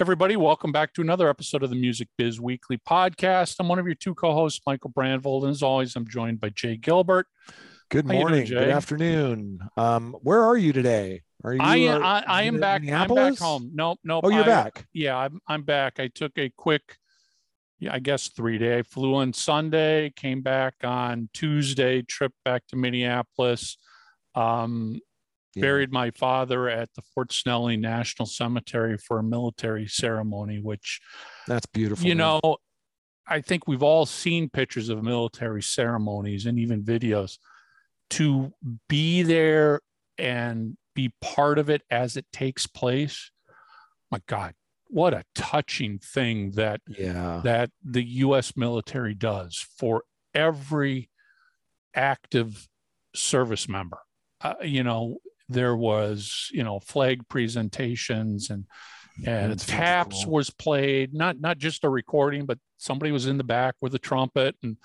Everybody, welcome back to another episode of the Music Biz Weekly podcast. I'm one of your two co-hosts, Michael Brandvold, and as always, I'm joined by Jay Gilbert. Good How morning. doing, Good afternoon. Um, where are you today? Are you? I, uh, I, I am back. I'm back home. Nope, nope. Oh, you're I- back. Yeah, I'm, I'm back. I took a quick, yeah, I guess three day. I flew on Sunday, came back on Tuesday, trip back to Minneapolis. Um, Yeah. buried my father at the Fort Snelling National Cemetery for a military ceremony, which That's beautiful. you man. know, I think we've all seen pictures of military ceremonies and even videos. To be there and be part of it as it takes place, my God, what a touching thing that Yeah. that the U.S. military does for every active service member. Uh, you know, there was you know flag presentations and and That's taps was played. Not not just a recording, but somebody was in the back with a trumpet and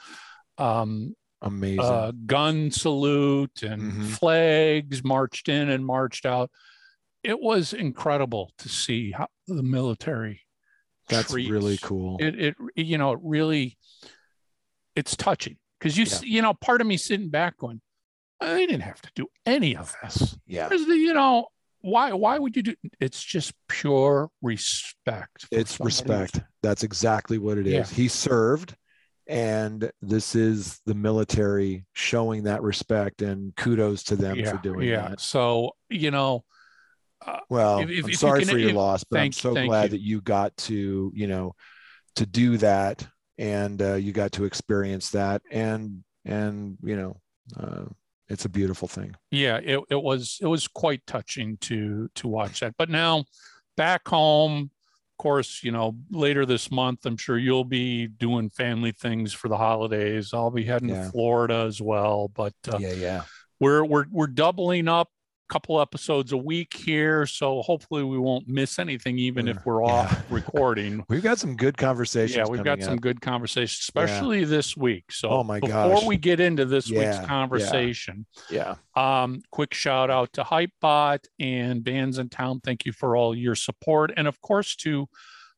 um, Amazing. uh, gun salute and Mhm. flags marched in and marched out. It was incredible to see how the military. That's really cool. it it you know it really it's touching because you s you know part of me sitting back going I didn't have to do any of this yeah. The- you know why why would you do it's just pure respect It's respect. That's exactly what it is. Yeah. He served, and this is the military showing that respect, and kudos to them yeah for doing that. yeah that. so you know Well, If- if- I'm if you sorry can- for your loss, but I'm so glad you. that you got to, you know, to do that, and uh, you got to experience that, and and you know, uh, it's a beautiful thing. yeah it, it was it was quite touching to to watch that but now back home of course you know later this month i'm sure you'll be doing family things for the holidays i'll be heading Yeah. to florida as well but uh, yeah, yeah. we're we're we're doubling up couple episodes a week here so hopefully we won't miss anything even if we're yeah. off recording We've got some good conversations. yeah we've got some up. good conversations especially this week so Oh my before gosh. we get into this Yeah, week's yeah. conversation Yeah, um, quick shout out to Hypebot and Bandsintown. Thank you for all your support. And of course, to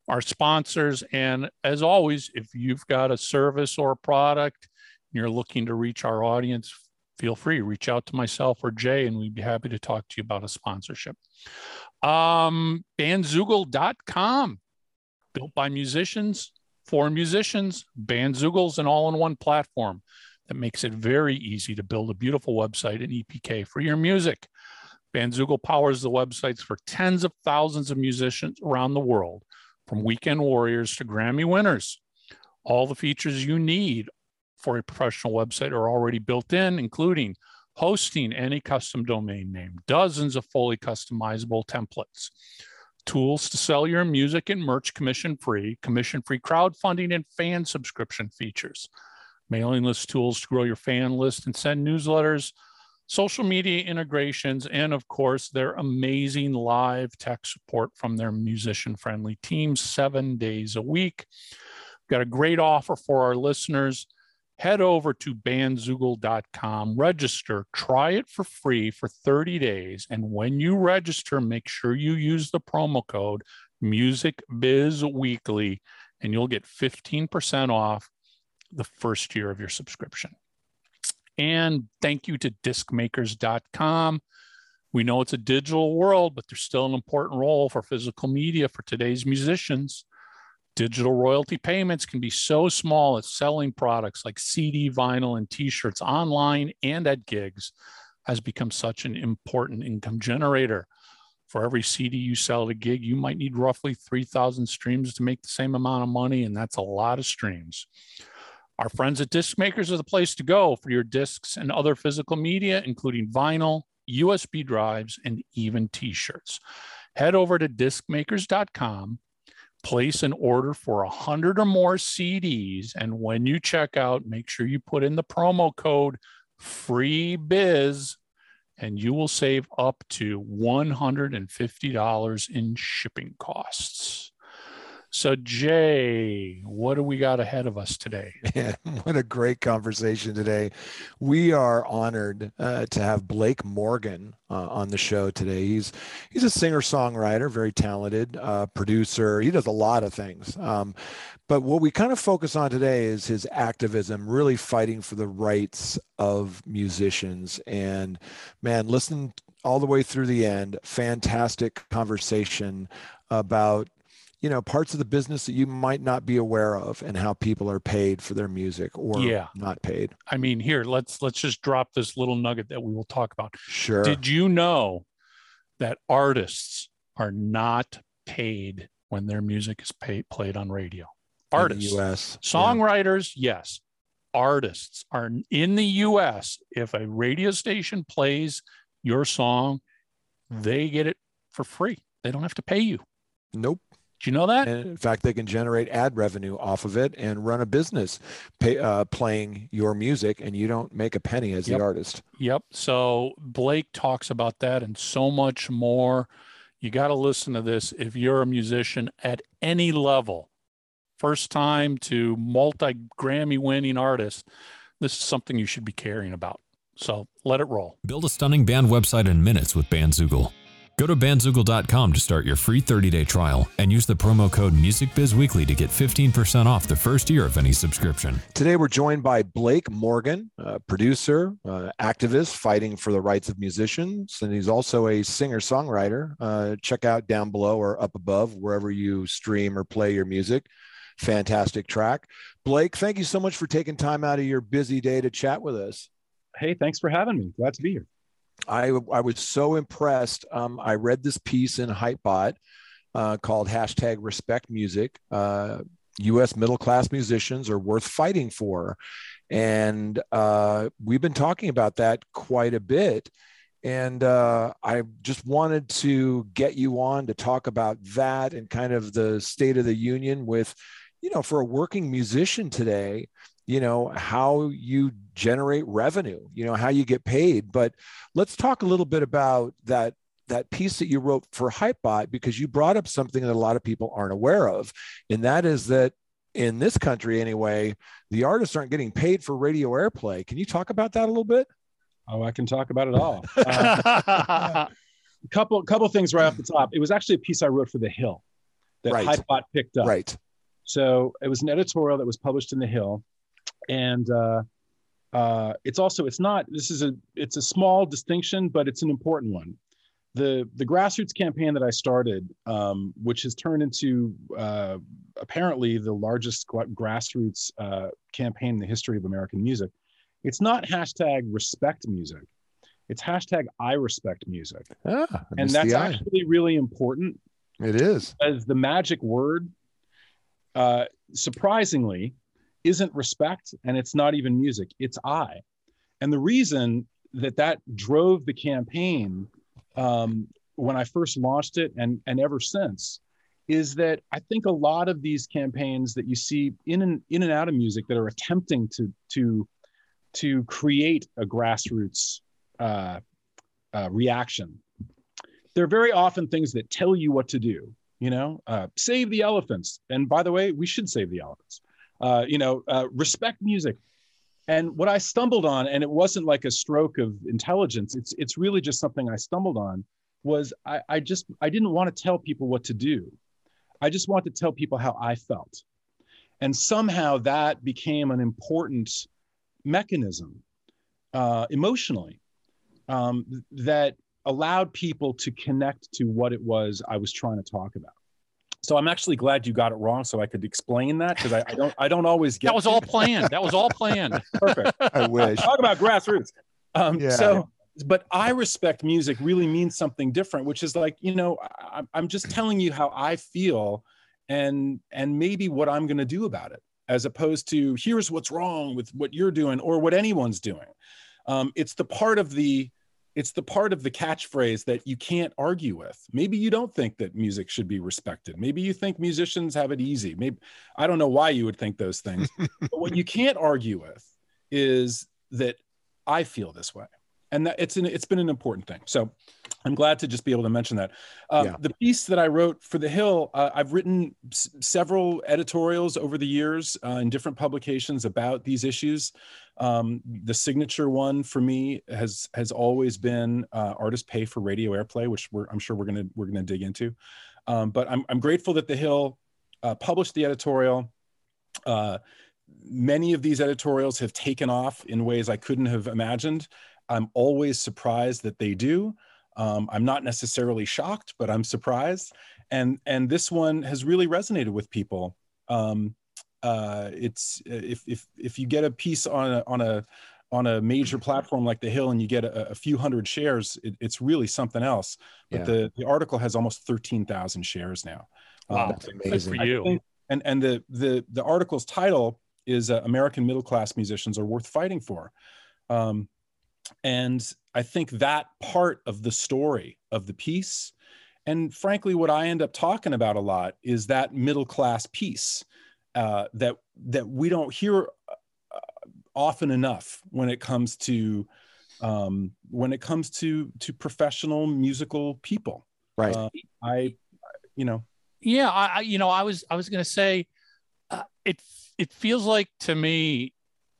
our sponsors. And as always, if you've got a service or a product and you're looking to reach our audience, feel free, reach out to myself or Jay, and we'd be happy to talk to you about a sponsorship. Um, bandzoogle.com, built by musicians for musicians. Bandzoogle's an all in one platform that makes it very easy to build a beautiful website and EPK for your music. Bandzoogle powers the websites for tens of thousands of musicians around the world, from weekend warriors to Grammy winners. All the features you need for a professional website are already built in, including hosting any custom domain name, dozens of fully customizable templates, tools to sell your music and merch commission free, commission free crowdfunding, and fan subscription features mailing list tools to grow your fan list and send newsletters, social media integrations, and of course, their amazing live tech support from their musician friendly teams seven days a week. Got a great offer for our listeners. Head over to bandzoogle.com, register, try it for free for 30 days. And when you register, make sure you use the promo code MusicBizWeekly and you'll get 15% off the first year of your subscription. And thank you to discmakers.com. We know it's a digital world, but there's still an important role for physical media for today's musicians. Digital royalty payments can be so small as selling products like CD, vinyl, and t shirts online and at gigs has become such an important income generator. For every CD you sell at a gig, you might need roughly 3,000 streams to make the same amount of money, and that's a lot of streams. Our friends at Disc Makers are the place to go for your discs and other physical media, including vinyl, USB drives, and even t shirts. Head over to discmakers.com, place an order for 100 or more CDs, and when you check out, make sure you put in the promo code FREEBIZ and you will save up to $150 in shipping costs. So, Jay, what do we got ahead of us today? Man, what a great conversation today. We are honored uh, to have Blake Morgan uh, on the show today. He's he's a singer songwriter, very talented uh, producer. He does a lot of things. Um, but what we kind of focus on today is his activism, really fighting for the rights of musicians. And man, listen all the way through the end. Fantastic conversation about you know parts of the business that you might not be aware of and how people are paid for their music or Yeah. not paid I mean, here, let's let's just drop this little nugget that we will talk about. sure Did you know that artists are not paid when their music is paid, played on radio? in Artists. the us Yeah. Songwriters, yes. Artists are in the US. If a radio station plays your song, they get it for free. They don't have to pay you. nope Do you know that? and in fact they can generate ad revenue off of it and run a business pay, uh, playing your music and you don't make a penny as Yep. the artist Yep. So Blake talks about that and so much more. You got to listen to this if you're a musician at any level, first time to multi Grammy winning artist. This is something you should be caring about. So let it roll. Build a stunning band website in minutes with Bandzoogle. Go to bandzoogle.com to start your free 30-day trial and use the promo code MusicBizWeekly to get 15% off the first year of any subscription. Today, we're joined by Blake Morgan, uh, producer, uh, activist fighting for the rights of musicians, and he's also a singer songwriter. Uh, check out down below or up above, wherever you stream or play your music. Fantastic track. Blake, thank you so much for taking time out of your busy day to chat with us. Hey, thanks for having me. Glad to be here. I, I was so impressed. Um, I read this piece in Hypebot uh, called hashtag respect music. Uh, U.S. middle class musicians are worth fighting for. And uh, we've been talking about that quite a bit. And uh, I just wanted to get you on to talk about that and kind of the state of the union with, you know, for a working musician today, you know, how you generate revenue, you know, how you get paid. But let's talk a little bit about that that piece that you wrote for Hypebot because you brought up something that a lot of people aren't aware of, and that is that in this country anyway, the artists aren't getting paid for radio airplay. Can you talk about that a little bit? Oh, I can talk about it all. Uh, couple couple things right off the top. It was actually a piece I wrote for The Hill that Right. Hypebot picked up. Right. So it was an editorial that was published in The Hill, and uh, uh, it's also it's not this is a it's a small distinction, but it's an important one. The the grassroots campaign that I started, um, which has turned into uh, apparently the largest grassroots uh, campaign in the history of American music. It's not hashtag respect music. It's hashtag I respect music, Ah, and that's actually really important it is. as the magic word, uh, surprisingly, isn't respect and it's not even music, it's I. And the reason that that drove the campaign um, when I first launched it and, and ever since is that I think a lot of these campaigns that you see in and in and out of music that are attempting to to to create a grassroots uh, uh, reaction, they're very often things that tell you what to do. You know, uh, save the elephants, and by the way, we should save the elephants. Uh, you know, uh, respect music. And what I stumbled on, and it wasn't like a stroke of intelligence. It's it's really just something I stumbled on. Was I, I just I didn't want to tell people what to do. I just wanted to tell people how I felt. And somehow that became an important mechanism uh, emotionally um, that allowed people to connect to what it was I was trying to talk about. So I'm actually glad you got it wrong, so I could explain that because I, I don't I don't always get That was all planned. That was all planned. perfect. I wish. Talk about grassroots. Um, Yeah. So, but I respect music really means something different, which is like you know I, I'm just telling you how I feel, and and maybe what I'm going to do about it, as opposed to here's what's wrong with what you're doing or what anyone's doing. Um, it's the part of the it's the part of the catchphrase that you can't argue with. Maybe you don't think that music should be respected. Maybe you think musicians have it easy. Maybe I don't know why you would think those things. but what you can't argue with is that I feel this way. And that it's an it's been an important thing. So I'm glad to just be able to mention that. Um, Yeah. The piece that I wrote for The Hill, uh, I've written s- several editorials over the years uh, in different publications about these issues. Um, the signature one for me has has always been uh, artists pay for radio airplay, which we're, I'm sure we're gonna we're gonna dig into. Um, but I'm I'm grateful that The Hill uh, published the editorial. Uh, many of these editorials have taken off in ways I couldn't have imagined. I'm always surprised that they do. Um, I'm not necessarily shocked, but I'm surprised. And and this one has really resonated with people. Um, uh, it's if if if you get a piece on a on a on a major platform like the Hill and you get a, a few hundred shares, it, it's really something else. But Yeah. the the article has almost thirteen thousand shares now. Wow. That's amazing. for you. think- and and the the the article's title is uh, American middle class musicians are worth fighting for, um, and I think that part of the story of the piece, and frankly, what I end up talking about a lot is that middle class piece uh, that that we don't hear uh, often enough when it comes to um, when it comes to to professional musical people. Right. Uh, I, you know, Yeah, I, I you know, I was I was going to say, uh, it it feels like to me,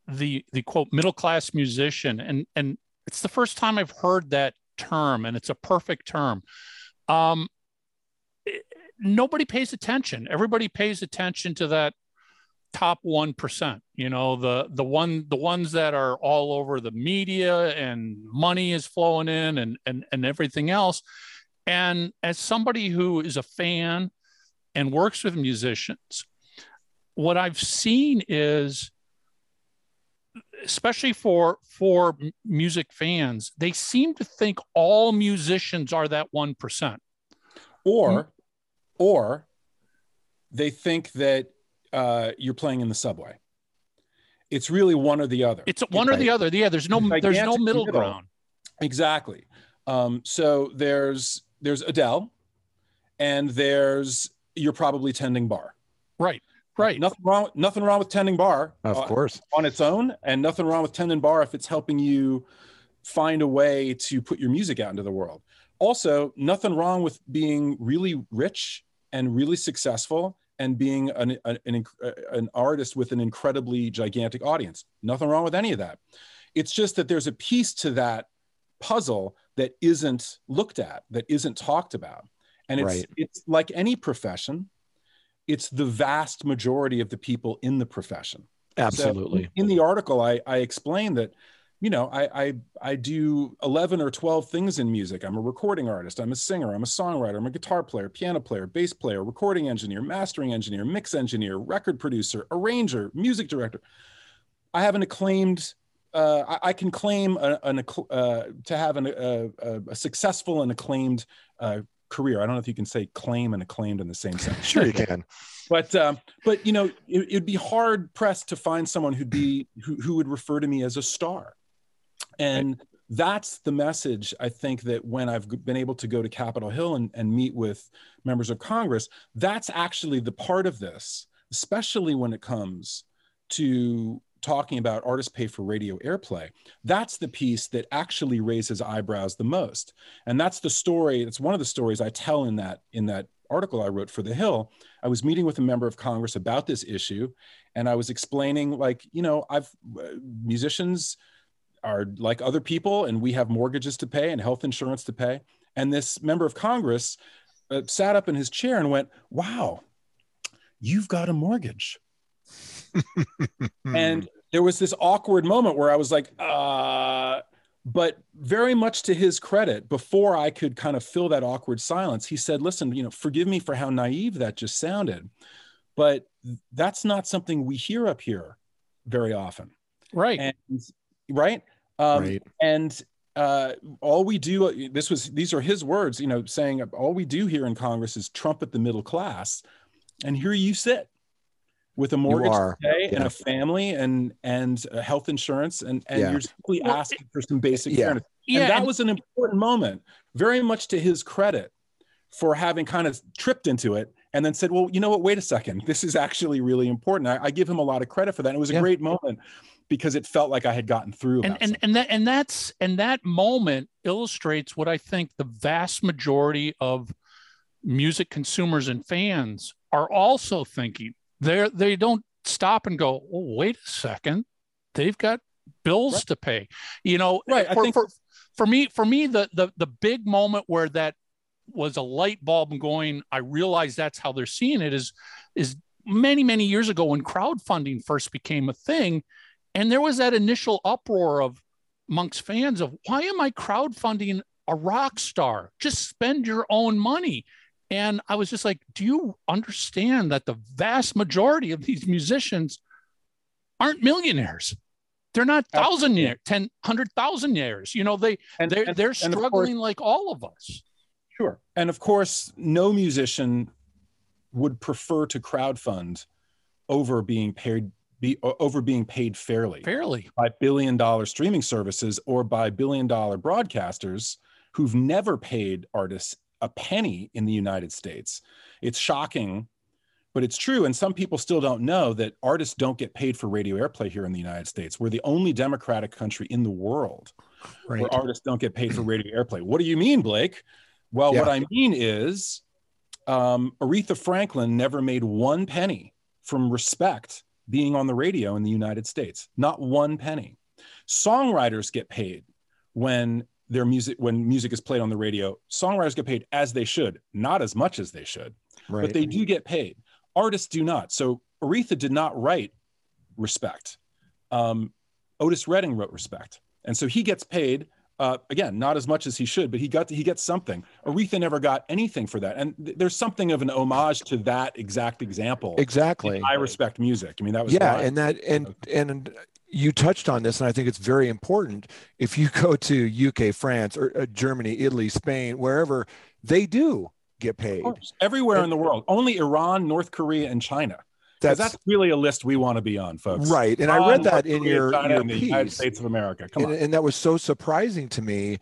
the the quote middle class musician, and and it's the first time I've heard that term, and it's a perfect term. Um, it- nobody pays attention. Everybody pays attention to that top one percent. You know, the the one the ones that are all over the media, and money is flowing in, and and and everything else. And as somebody who is a fan and works with musicians, what I've seen is, especially for for music fans, they seem to think all musicians are that one percent. or or they think that uh, you're playing in the subway. It's really one or the other. It's one or the other. Yeah, there's no there's no middle middle. ground. Exactly. Um, so there's there's Adele, and there's you're probably tending bar. Right, right. Nothing wrong. Nothing wrong with tending bar Of uh, course. on its own, and nothing wrong with tending bar if it's helping you find a way to put your music out into the world. Also, nothing wrong with being really rich and really successful and being an, an, an, an artist with an incredibly gigantic audience. Nothing wrong with any of that. It's just that there's a piece to that puzzle that isn't looked at, that isn't talked about. And it's, Right. it's like any profession, it's the vast majority of the people in the profession. So Absolutely. in the article, I, I explained that, you know, I, I I do 11 or 12 things in music. I'm a recording artist. I'm a singer. I'm a songwriter. I'm a guitar player, piano player, bass player, recording engineer, mastering engineer, mix engineer, record producer, arranger, music director. I have an acclaimed. Uh, I, I can claim a, an uh, to have an, a, a, a successful and acclaimed uh, career. I don't know if you can say claim and acclaimed in the same sentence Sure, you can. but um, but you know it, it'd be hard pressed to find someone who'd be who, who would refer to me as a star and that's the message i think that when i've been able to go to capitol hill and, and meet with members of congress that's actually the part of this especially when it comes to talking about artists pay for radio airplay that's the piece that actually raises eyebrows the most. And that's the story it's one of the stories i tell in that in that article i wrote for the hill. I was meeting with a member of congress about this issue and i was explaining like you know i've uh, musicians are like other people and we have mortgages to pay and health insurance to pay. And this member of congress uh, sat up in his chair and went wow you've got a mortgage and there was this awkward moment where I was like, uh, but very much to his credit, before I could kind of fill that awkward silence, he said, listen, you know, forgive me for how naive that just sounded, but that's not something we hear up here very often. Right. And right. Um, right. and uh, all we do this was these are his words you know saying all we do here in congress is trumpet the middle class and here you sit with a mortgage to are, pay and a family and and uh, health insurance and and Yeah. you're simply Well, asking for some basic Yeah. fairness yeah. and that and- was an important moment very much to his credit for having kind of tripped into it and then said well you know what wait a second this is actually really important i, I give him a lot of credit for that And it was a Yeah. great moment because it felt like I had gotten through. And and, and that and that's and that moment illustrates what I think the vast majority of music consumers and fans are also thinking. They're they don't stop and go, oh, wait a second. They've got bills right. to pay. You know, right. For, I think for, for me, for me, the the the big moment where that was a light bulb going, I realize that's how they're seeing it is is many, many years ago when crowdfunding first became a thing. And there was that initial uproar of Monk's fans of why am I crowdfunding a rock star? Just spend your own money. And I was just like, do you understand that the vast majority of these musicians aren't millionaires? They're not thousand years, ten, hundred thousand years. You know, they and, they're, and, they're struggling course, like all of us. Sure. And of course, no musician would prefer to crowdfund over being paid be over being paid fairly fairly by billion dollar streaming services or by billion dollar broadcasters who've never paid artists a penny in the United States. It's shocking, but it's true. And some people still don't know that artists don't get paid for radio airplay here in the United States. We're the only democratic country in the world right. where artists don't get paid for radio airplay. What do you mean, Blake? Well, yeah. what I mean is um, Aretha Franklin never made one penny from respect being on the radio in the United States, not one penny. Songwriters get paid when their music when music is played on the radio. Songwriters get paid as they should, not as much as they should, right. but they do get paid. Artists do not. So Aretha did not write respect. Um, Otis Redding wrote respect, and so he gets paid uh, again, not as much as he should, but he got to, he gets something. Aretha never got anything for that, and th- there's something of an homage to that exact example. Exactly. I respect music. I mean, that was yeah, and that and and you touched on this, and I think it's very important. If you go to UK, France, or uh, Germany, Italy, Spain, wherever, they do get paid. Everywhere and, in the world, only Iran, North Korea, and China that's, that's really a list we want to be on, folks. Right. And on I read that in your, your piece, United States of America. Come and, on. And that was so surprising to me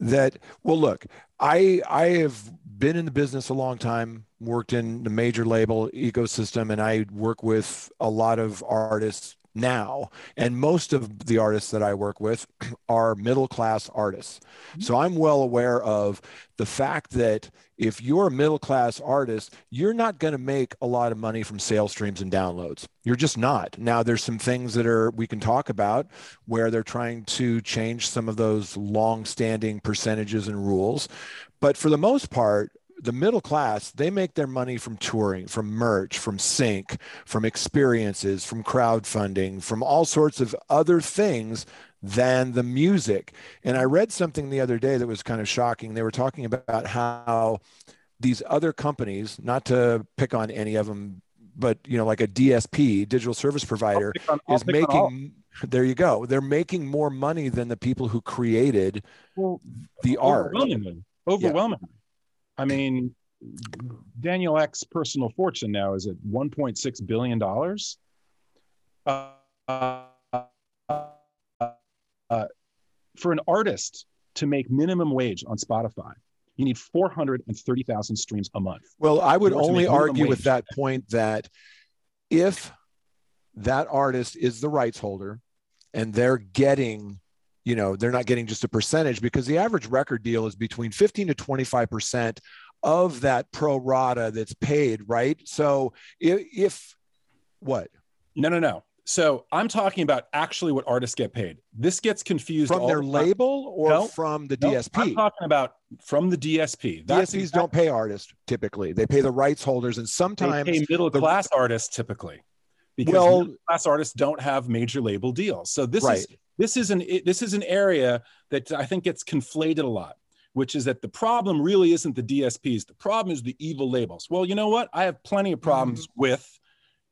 that, well, look, I, I have been in the business a long time, worked in the major label ecosystem, and I work with a lot of artists now. And most of the artists that I work with are middle class artists. Mm-hmm. So I'm well aware of the fact that if you're a middle class artist, you're not going to make a lot of money from sales streams and downloads. You're just not. Now, there's some things that are we can talk about where they're trying to change some of those long standing percentages and rules. But for the most part, the middle class, they make their money from touring, from merch, from sync, from experiences, from crowdfunding, from all sorts of other things than the music. And I read something the other day that was kind of shocking. They were talking about how these other companies, not to pick on any of them, but you know, like a DSP, digital service provider, on, is making there you go. They're making more money than the people who created well, the art. Overwhelmingly. Overwhelmingly. Yeah. I mean, Daniel Ek's personal fortune now is at 1.6 billion dollars. Uh, uh, uh, for an artist to make minimum wage on Spotify, you need 430,000 streams a month. Well, I would only argue with that point that if that artist is the rights holder and they're getting you know they're not getting just a percentage because the average record deal is between 15 to 25 percent of that pro rata that's paid right? So if, if what? No no no. So i'm talking about actually what artists get paid. This gets confused from their the label or no, from the dsp i'm talking about from the dsp That's dsps exactly. don't pay artists typically. They pay the rights holders and sometimes they pay middle class the, artists typically because well, middle class artists don't have major label deals. So this right. is this is an this is an area that I think gets conflated a lot, which is that the problem really isn't the DSPs. The problem is the evil labels. Well, you know what? I have plenty of problems mm-hmm. with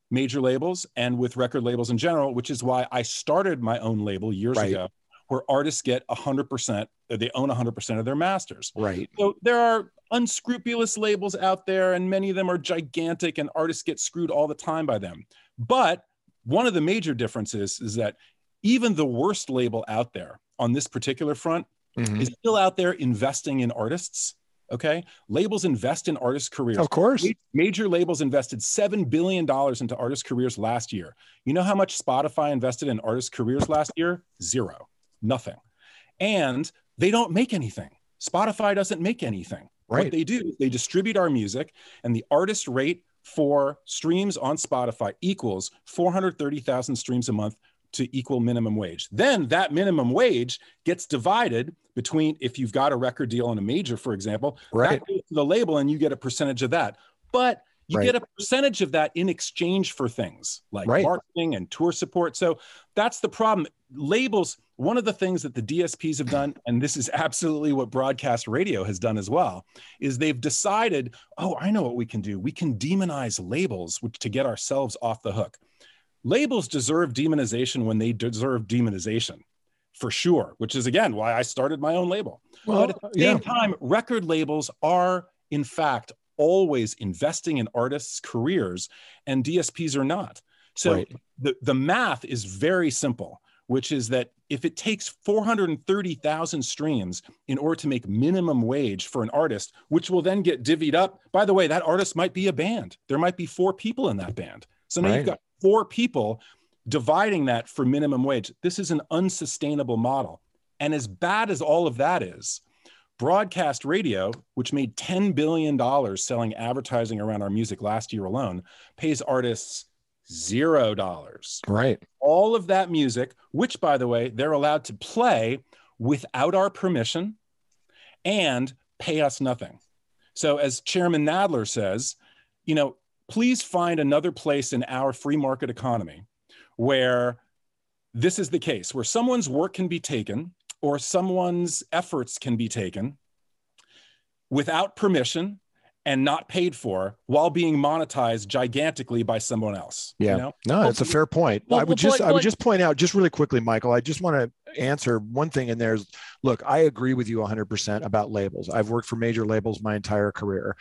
major labels and with record labels in general, which is why I started my own label years right. ago, where artists get 100%, they own 100% of their masters. Right. So there are unscrupulous labels out there, and many of them are gigantic, and artists get screwed all the time by them. But one of the major differences is that even the worst label out there on this particular front mm-hmm. is still out there investing in artists Okay. Labels invest in artists' careers. Of course. Major labels invested $7 billion into artists' careers last year. You know how much Spotify invested in artists' careers last year? Zero. Nothing. And they don't make anything. Spotify doesn't make anything. Right. What they do, they distribute our music, and the artist rate for streams on Spotify equals 430,000 streams a month to equal minimum wage. Then that minimum wage gets divided between if you've got a record deal on a major, for example, right. the label and you get a percentage of that. But you right. get a percentage of that in exchange for things like right. marketing and tour support. So that's the problem. Labels, one of the things that the DSPs have done, and this is absolutely what broadcast radio has done as well, is they've decided, oh, I know what we can do. We can demonize labels which to get ourselves off the hook. Labels deserve demonization when they deserve demonization for sure, which is again why I started my own label. Well, but at the same yeah. time, record labels are in fact always investing in artists' careers, and DSPs are not. So right. the, the math is very simple, which is that if it takes 430,000 streams in order to make minimum wage for an artist, which will then get divvied up, by the way, that artist might be a band. There might be four people in that band. So now right. you've got four people dividing that for minimum wage. This is an unsustainable model. And as bad as all of that is, broadcast radio, which made $10 billion selling advertising around our music last year alone, pays artists zero dollars. Right. All of that music, which by the way, they're allowed to play without our permission and pay us nothing. So, as Chairman Nadler says, you know, please find another place in our free market economy where this is the case, where someone's work can be taken or someone's efforts can be taken without permission and not paid for while being monetized gigantically by someone else. Yeah. You know? No, it's a fair point. Well, I would well, just I would just point out just really quickly, Michael, I just want to answer one thing in there is look, I agree with you 100% about labels. I've worked for major labels my entire career.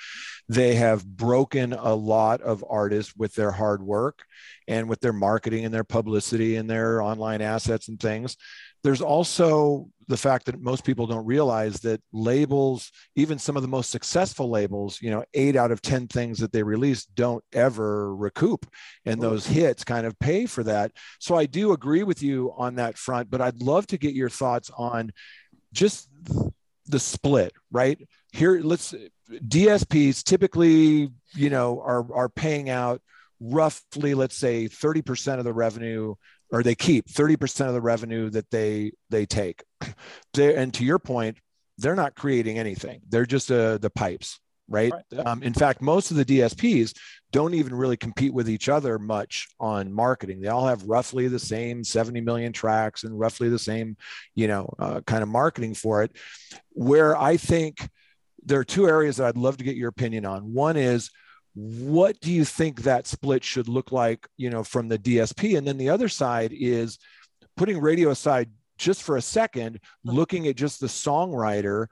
They have broken a lot of artists with their hard work and with their marketing and their publicity and their online assets and things there's also the fact that most people don't realize that labels even some of the most successful labels you know eight out of ten things that they release don't ever recoup. And those hits kind of pay for that. So i do agree with you on that front but i'd love to get your thoughts on just the split right? Here let's dsps typically you know are are paying out roughly let's say 30% of the revenue or they keep 30% of the revenue that they they take. They, and to your point they're not creating anything. They're just uh, the pipes right, right. Um, in fact most of the dsps don't even really compete with each other much on marketing. They all have roughly the same 70 million tracks and roughly the same you know uh, kind of marketing for it. Where i think there are two areas that i'd love to get your opinion on. One is what do you think that split should look like you know from the dsp and then the other side is putting radio aside just for a second looking at just the songwriter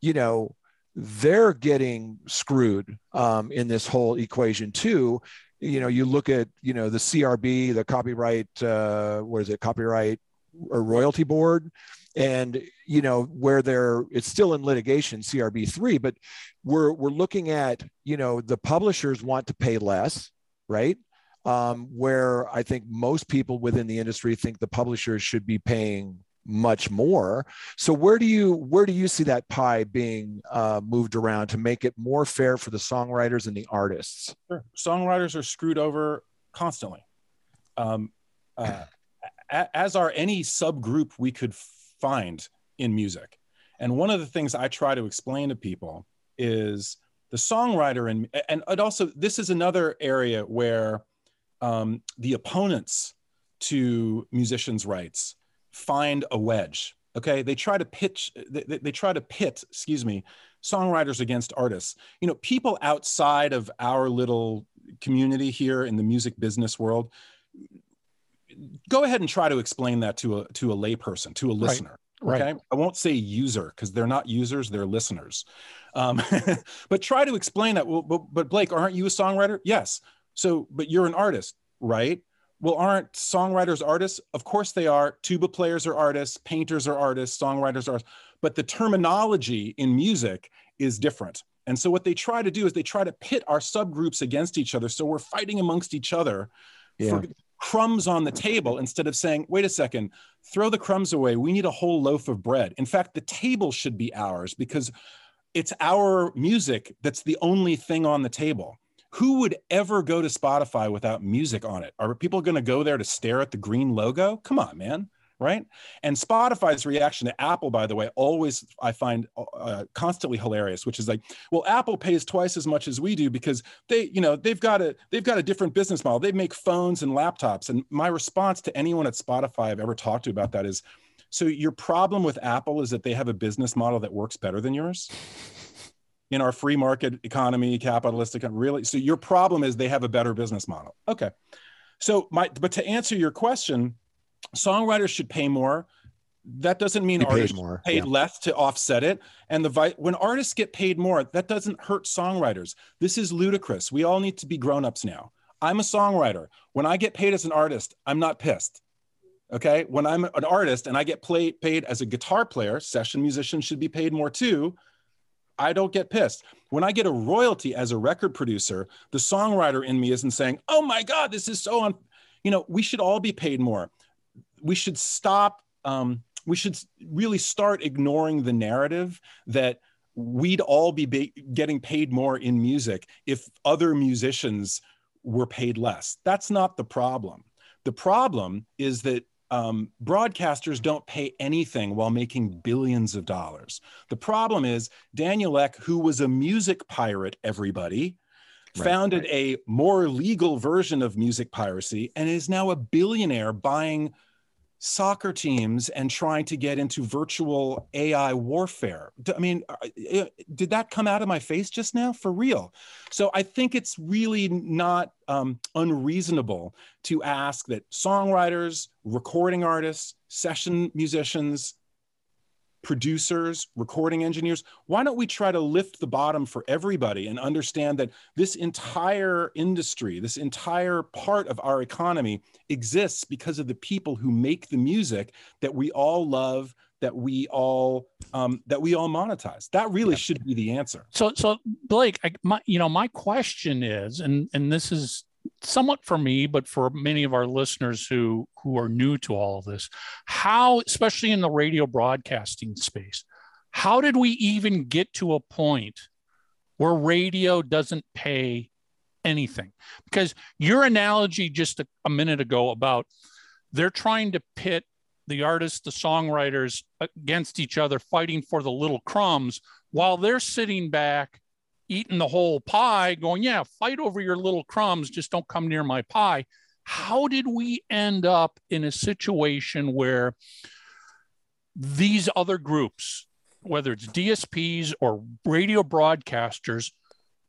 you know they're getting screwed um, in this whole equation too. You know you look at you know the crb the copyright uh, what is it copyright or royalty board and you know where they're it's still in litigation crb3 but we're we're looking at you know the publishers want to pay less right? Um, where i think most people within the industry think the publishers should be paying much more. So where do you where do you see that pie being uh, moved around to make it more fair for the songwriters and the artists? Sure. songwriters are screwed over constantly. Um, uh, as are any subgroup we could find in music. And one of the things I try to explain to people is the songwriter and and also this is another area where um, the opponents to musicians' rights find a wedge. Okay, they try to pitch, they, they try to pit, excuse me, songwriters against artists. You know, people outside of our little community here in the music business world go ahead and try to explain that to a to a layperson, to a listener. Right. Okay. Right. I won't say user because they're not users, they're listeners. Um, but try to explain that. Well, but, but Blake, aren't you a songwriter? Yes. So, but you're an artist, right? Well, aren't songwriters artists? Of course they are. Tuba players are artists, painters are artists, songwriters are. But the terminology in music is different. And so what they try to do is they try to pit our subgroups against each other. So we're fighting amongst each other Yeah. for crumbs on the table instead of saying, wait a second, throw the crumbs away. We need a whole loaf of bread. In fact, the table should be ours because it's our music that's the only thing on the table. Who would ever go to Spotify without music on it? Are people going to go there to stare at the green logo? Come on, man. Right. And Spotify's reaction to Apple, by the way, always I find uh, constantly hilarious, which is like, well, Apple pays twice as much as we do because they, you know, they've got a they've got a different business model. They make phones and laptops. And my response to anyone at Spotify I've ever talked to about that is, so your problem with Apple is that they have a business model that works better than yours in our free market economy, capitalistic, really. So your problem is they have a better business model. Okay. So my, but to answer your question, songwriters should pay more. That doesn't mean Be paid artists more, paid yeah. less to offset it. And the vi- when artists get paid more, that doesn't hurt songwriters. This is ludicrous. We all need to be grown-ups now. I'm a songwriter. When I get paid as an artist, I'm not pissed. Okay. When I'm an artist and I get play, paid as a guitar player, session musicians should be paid more too. I don't get pissed. When I get a royalty as a record producer, the songwriter in me isn't saying, "Oh my God, this is so on." You know, we should all be paid more. We should stop. Um, we should really start ignoring the narrative that we'd all be ba- getting paid more in music if other musicians were paid less. That's not the problem. The problem is that um, broadcasters don't pay anything while making billions of dollars. The problem is Daniel Ek, who was a music pirate, everybody, Right, founded a more legal version of music piracy and is now a billionaire buying soccer teams and trying to get into virtual AI warfare. I mean, uh, uh, did that come out of my face just now? For real. So I think it's really not um, unreasonable to ask that songwriters, recording artists, session musicians, producers, recording engineers, why don't we try to lift the bottom for everybody and understand that this entire industry, this entire part of our economy exists because of the people who make the music that we all love, that we all um, that we all monetize. That really should be the answer. So, so Blake, I, my, you know, my question is, and and this is somewhat for me, but for many of our listeners who who are new to all of this, how, especially in the radio broadcasting space, how did we even get to a point where radio doesn't pay anything? Because your analogy just a, a minute ago about they're trying to pit the artists, the songwriters against each other, fighting for the little crumbs while they're sitting back eating the whole pie, going, Yeah, fight over your little crumbs, just don't come near my pie. How did we end up in a situation where these other groups, whether it's DSPs or radio broadcasters,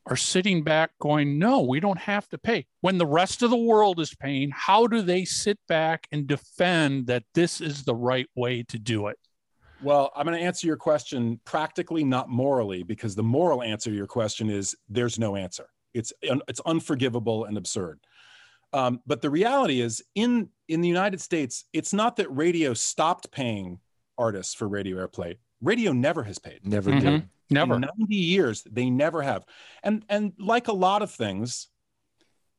are sitting back going, No, we don't have to pay. When the rest of the world is paying, how do they sit back and defend that this is the right way to do it? Well, I'm going to answer your question practically, not morally, because the moral answer to your question is there's no answer. It's it's unforgivable and absurd. Um, but the reality is, in in the United States, it's not that radio stopped paying artists for radio airplay. Radio never has paid. Never Mhm. did. Never. In 90 years, they never have. And and like a lot of things,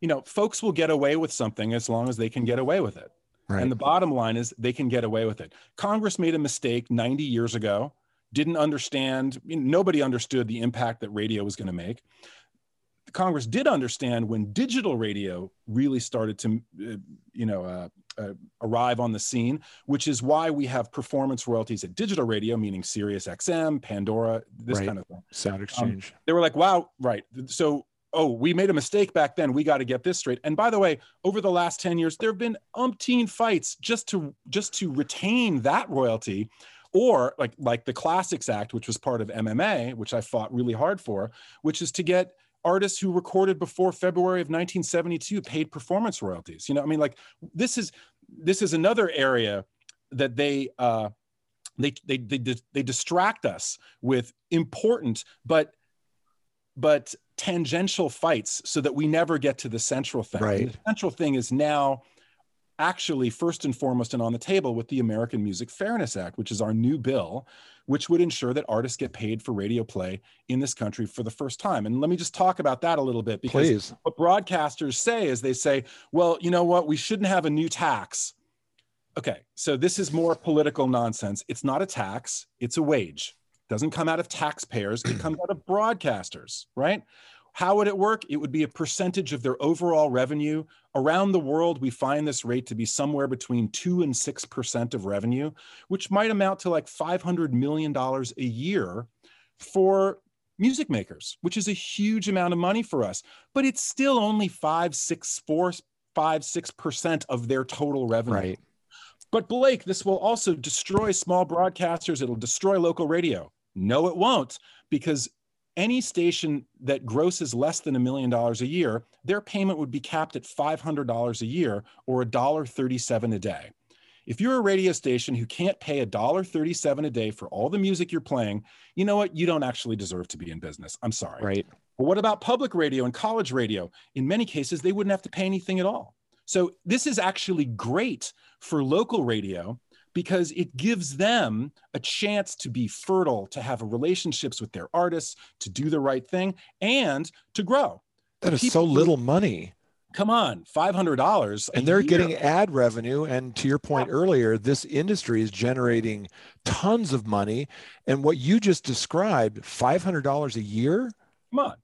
you know, folks will get away with something as long as they can get away with it. Right. And the bottom line is they can get away with it. Congress made a mistake 90 years ago, didn't understand, nobody understood the impact that radio was going to make. Congress did understand when digital radio really started to, uh, you know, uh, uh, arrive on the scene, which is why we have performance royalties at digital radio, meaning Sirius XM, Pandora, this Right. kind of thing SoundExchange. they were like, wow, right. So, oh, we made a mistake back then. We got to get this straight. And by the way, over the last 10 years, there have been umpteen fights just to just to retain that royalty. Or like like the Classics Act, which was part of MMA, which I fought really hard for, which is to get artists who recorded before February of 1972 paid performance royalties. You know, I mean, like this is this is another area that they uh, they they they they distract us with important but but tangential fights so that we never get to the central thing. And Right. The central thing is now actually first and foremost and on the table with the American Music Fairness Act, which is our new bill, which would ensure that artists get paid for radio play in this country for the first time. And let me just talk about that a little bit because Please. what broadcasters say is they say, well, you know what, we shouldn't have a new tax. Okay, so this is more political nonsense. It's not a tax, it's a wage. Doesn't come out of taxpayers, it comes out of broadcasters, right? How would it work? It would be a percentage of their overall revenue. Around the world, we find this rate to be somewhere between 2 and 6% of revenue, which might amount to like $500 million a year for music makers, which is a huge amount of money for us. But it's still only 5, 6, 4, 5, 6% of their total revenue. Right. But Blake, this will also destroy small broadcasters. It'll destroy local radio. No, it won't, because any station that grosses less than a million dollars a year, their payment would be capped at $500 a year or $1.37 a day. If you're a radio station who can't pay $1.37 a day for all the music you're playing, you know what? You don't actually deserve to be in business. I'm sorry. Right. But what about public radio and college radio? In many cases, they wouldn't have to pay anything at all. So this is actually great for local radio because it gives them a chance to be fertile, to have relationships with their artists, to do the right thing, and to grow. That is so little money. Come on, five hundred dollars, And they're getting ad revenue. And to your point earlier, this industry is generating tons of money. And what you just described, $500 a year? Come on,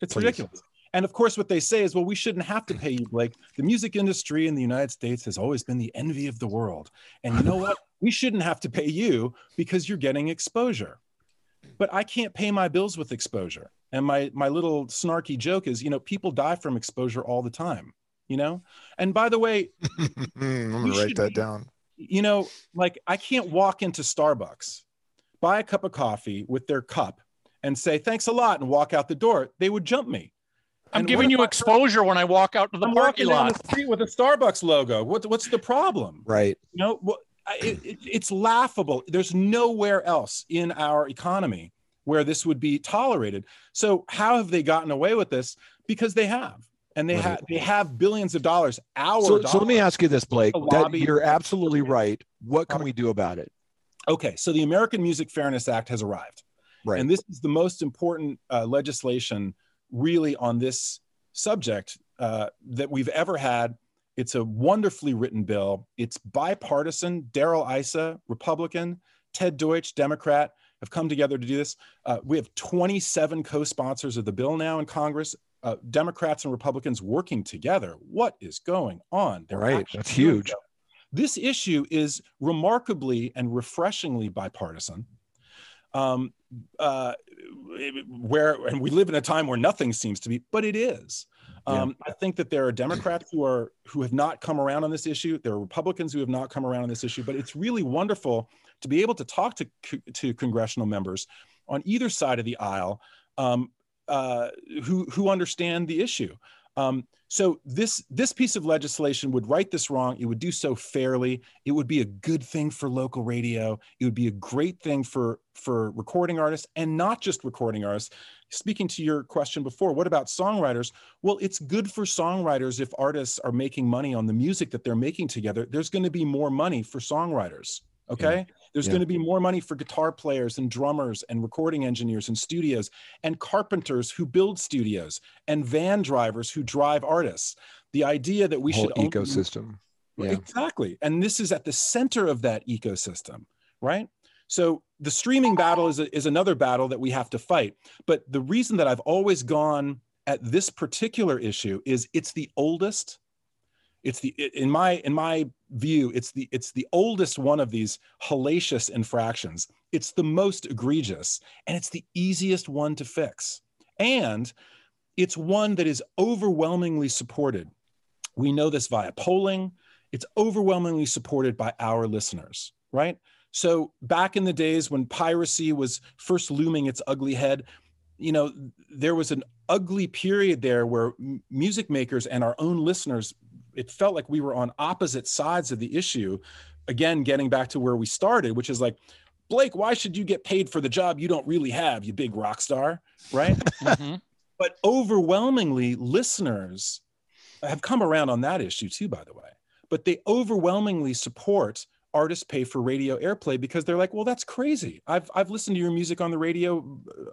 it's Please. ridiculous. And of course, what they say is, well, we shouldn't have to pay you, Blake. The music industry in the United States has always been the envy of the world. And you know what? We shouldn't have to pay you because you're getting exposure. But I can't pay my bills with exposure. And my my little snarky joke is, you know, people die from exposure all the time, you know? And by the way, I'm going to write that down. you know, like I can't walk into Starbucks, buy a cup of coffee with their cup and say, thanks a lot, and walk out the door. They would jump me. I'm And giving you if I- exposure when I walk out to the I'm parking lot. the street with a Starbucks logo. What, what's the problem? Right. You know, it, it, it's laughable. There's nowhere else in our economy where this would be tolerated. So how have they gotten away with this? Because they have, and they Right. have they have billions of dollars. Our So, so let me ask you this, Blake. That you're absolutely right. What can we do about it? Okay, so the American Music Fairness Act has arrived. Right. And this is the most important uh, legislation, really, on this subject uh, that we've ever had. It's a wonderfully written bill. It's bipartisan. Darrell Issa, Republican, Ted Deutch, Democrat, have come together to do this. Uh, we have 27 co sponsors of the bill now in Congress. Uh, Democrats and Republicans working together. What is going on? They're Right, that's huge. This issue is remarkably and refreshingly bipartisan. Um, uh, where and we live in a time where nothing seems to be, but it is. Um, I think that there are Democrats who are who have not come around on this issue. There are Republicans who have not come around on this issue. But it's really wonderful to be able to talk to to congressional members on either side of the aisle um, uh, who who understand the issue. Um, so this this piece of legislation would right this wrong. It would do so fairly. It would be a good thing for local radio. It would be a great thing for for recording artists and not just recording artists. Speaking to your question before, what about songwriters? Well, it's good for songwriters if artists are making money on the music that they're making together. There's going to be more money for songwriters. Okay. There's Yeah. going to be more money for guitar players and drummers and recording engineers and studios and carpenters who build studios and van drivers who drive artists. The idea that we Whole should own- ecosystem. Yeah. Exactly. And this is at the center of that ecosystem, right? So the streaming battle is, a, is another battle that we have to fight. But the reason that I've always gone at this particular issue is it's the oldest. It's the in my in my view, it's the it's the oldest one of these hellacious infractions. It's the most egregious, and it's the easiest one to fix. And it's one that is overwhelmingly supported. We know this via polling. It's overwhelmingly supported by our listeners, right? So back in the days when piracy was first looming its ugly head, you know, there was an ugly period there where music makers and our own listeners, it felt like we were on opposite sides of the issue. Again, getting back to where we started, which is like, Blake, why should you get paid for the job you don't really have, you big rock star, right? Mhm. but overwhelmingly listeners have come around on that issue too by the way but they overwhelmingly support artists pay for radio airplay because they're like, well, that's crazy. I've I've listened to your music on the radio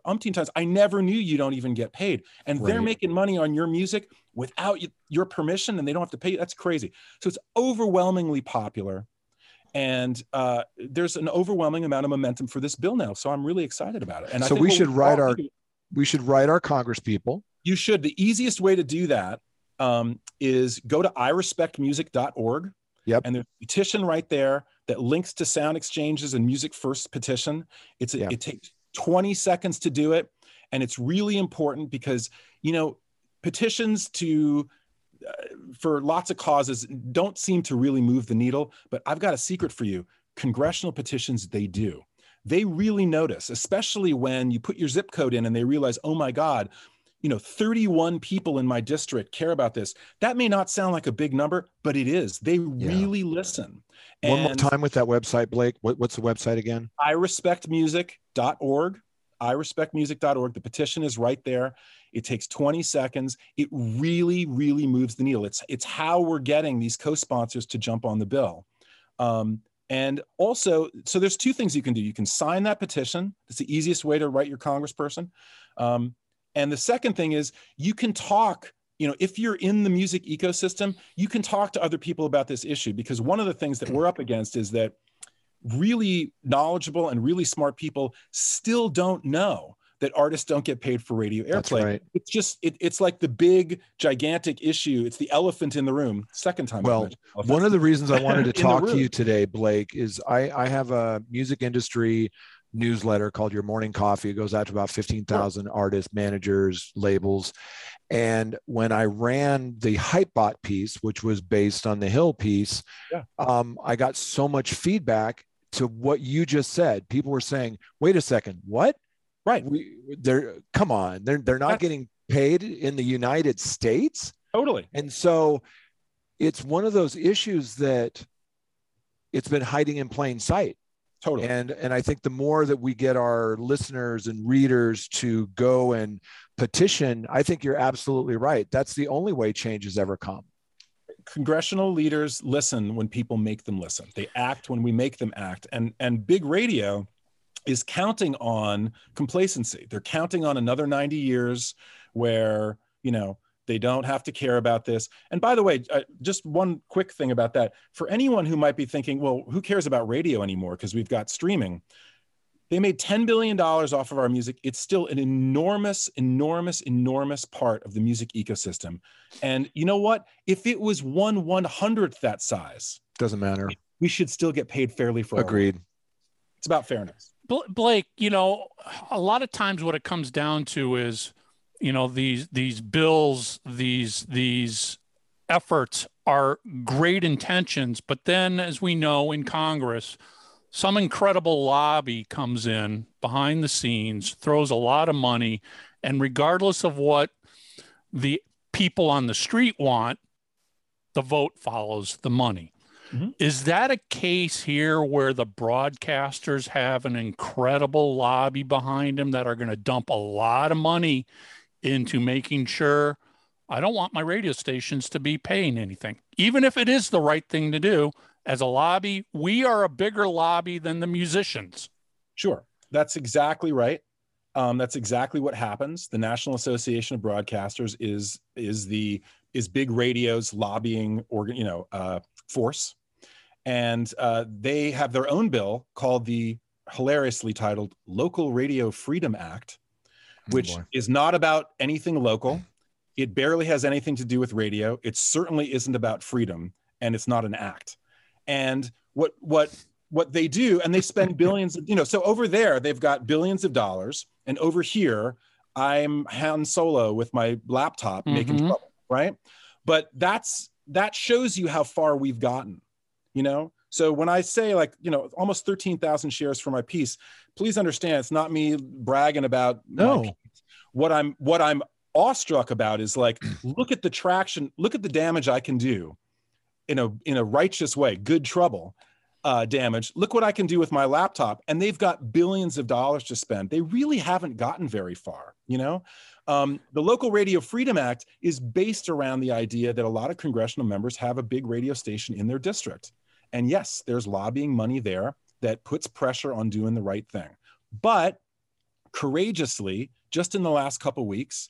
uh, umpteen times. I never knew you don't even get paid, and they're making money on your music without your permission, and they don't have to pay you. That's crazy. So it's overwhelmingly popular, and uh, there's an overwhelming amount of momentum for this bill now. So I'm really excited about it. And I So think we should write our- do- We should write our Congress people. you should. The easiest way to do that um, is go to irespectmusic.org. Yep. And there's a petition right there that links to SoundExchange's and Music First petition. It's it takes 20 seconds to do it, and it's really important because you know petitions to uh, for lots of causes don't seem to really move the needle. But I've got a secret for you: congressional petitions they do. They really notice, especially when you put your zip code in and they realize, oh my God, you know 31 people in my district care about this. That may not sound like a big number but it is. They really listen. One more time with that website, Blake. What, what's the website again? irespectmusic.org irespectmusic.org the petition is right there. It takes 20 seconds. It really really moves the needle. It's it's how we're getting these co-sponsors to jump on the bill. Um, and also so there's two things you can do. You can sign that petition. It's the easiest way to write your congressperson. Um, and the second thing is you can talk you know if you're in the music ecosystem you can talk to other people about this issue because one of the things that we're up against is that really knowledgeable and really smart people still don't know that artists don't get paid for radio That's airplay right. it's just it, it's like the big gigantic issue it's the elephant in the room second time Well. One of the reasons I wanted to talk to you today, Blake, is I, I have a music industry newsletter called Your Morning Coffee. It goes out to about 15,000 artists, managers, labels. And when I ran the Hypebot piece, which was based on the Hill piece, Yeah. um, I got so much feedback to what you just said. People were saying, wait a second, what? right We they're come on, they're they're not getting paid in the United States. totally And so it's one of those issues that it's been hiding in plain sight. Totally And and I think the more that we get our listeners and readers to go and petition, I think you're absolutely right. That's the only way change has ever come. congressional leaders listen when people make them listen. They act when we make them act. And and big radio is counting on complacency. They're counting on another 90 years where, you know, they don't have to care about this. And by the way, uh, just one quick thing about that. For anyone who might be thinking, well, who cares about radio anymore because we've got streaming? They made $10 billion off of our music. It's still an enormous, enormous, enormous part of the music ecosystem. And you know what? If it was one one hundredth that size, Doesn't matter. we should still get paid fairly for our work. Agreed. It's about fairness. Bl- Blake, you know, a lot of times what it comes down to is, you know, these these bills, these these efforts are great intentions, but then, as we know in Congress, some incredible lobby comes in behind the scenes, throws a lot of money, and regardless of what the people on the street want, the vote follows the money. Mhm. Is that a case here where the broadcasters have an incredible lobby behind them that are going to dump a lot of money into making sure I don't want my radio stations to be paying anything, even if it is the right thing to do? As a lobby, we are a bigger lobby than the musicians. Sure, that's exactly right. Um, that's exactly what happens. The National Association of Broadcasters is is the is big radio's lobbying organ, you know, uh, force, and uh, they have their own bill called the hilariously titled Local Radio Freedom Act, which is not about anything local. It barely has anything to do with radio. It certainly isn't about freedom, and it's not an act. And what what what they do, and they spend billions, of, you know. So over there, they've got billions of dollars, and over here, I'm Han Solo with my laptop making Mhm. trouble, right? But that's that shows you how far we've gotten, you know. So when I say like, you know, almost thirteen thousand shares for my piece, please understand it's not me bragging about No. What I'm what I'm awestruck about is like, look at the traction, look at the damage I can do in a in a righteous way, good trouble uh, damage. Look what I can do with my laptop, and they've got billions of dollars to spend. They really haven't gotten very far, you know. Um, the Local Radio Freedom Act is based around the idea that a lot of congressional members have a big radio station in their district. And yes, there's lobbying money there that puts pressure on doing the right thing. But courageously, just in the last couple weeks,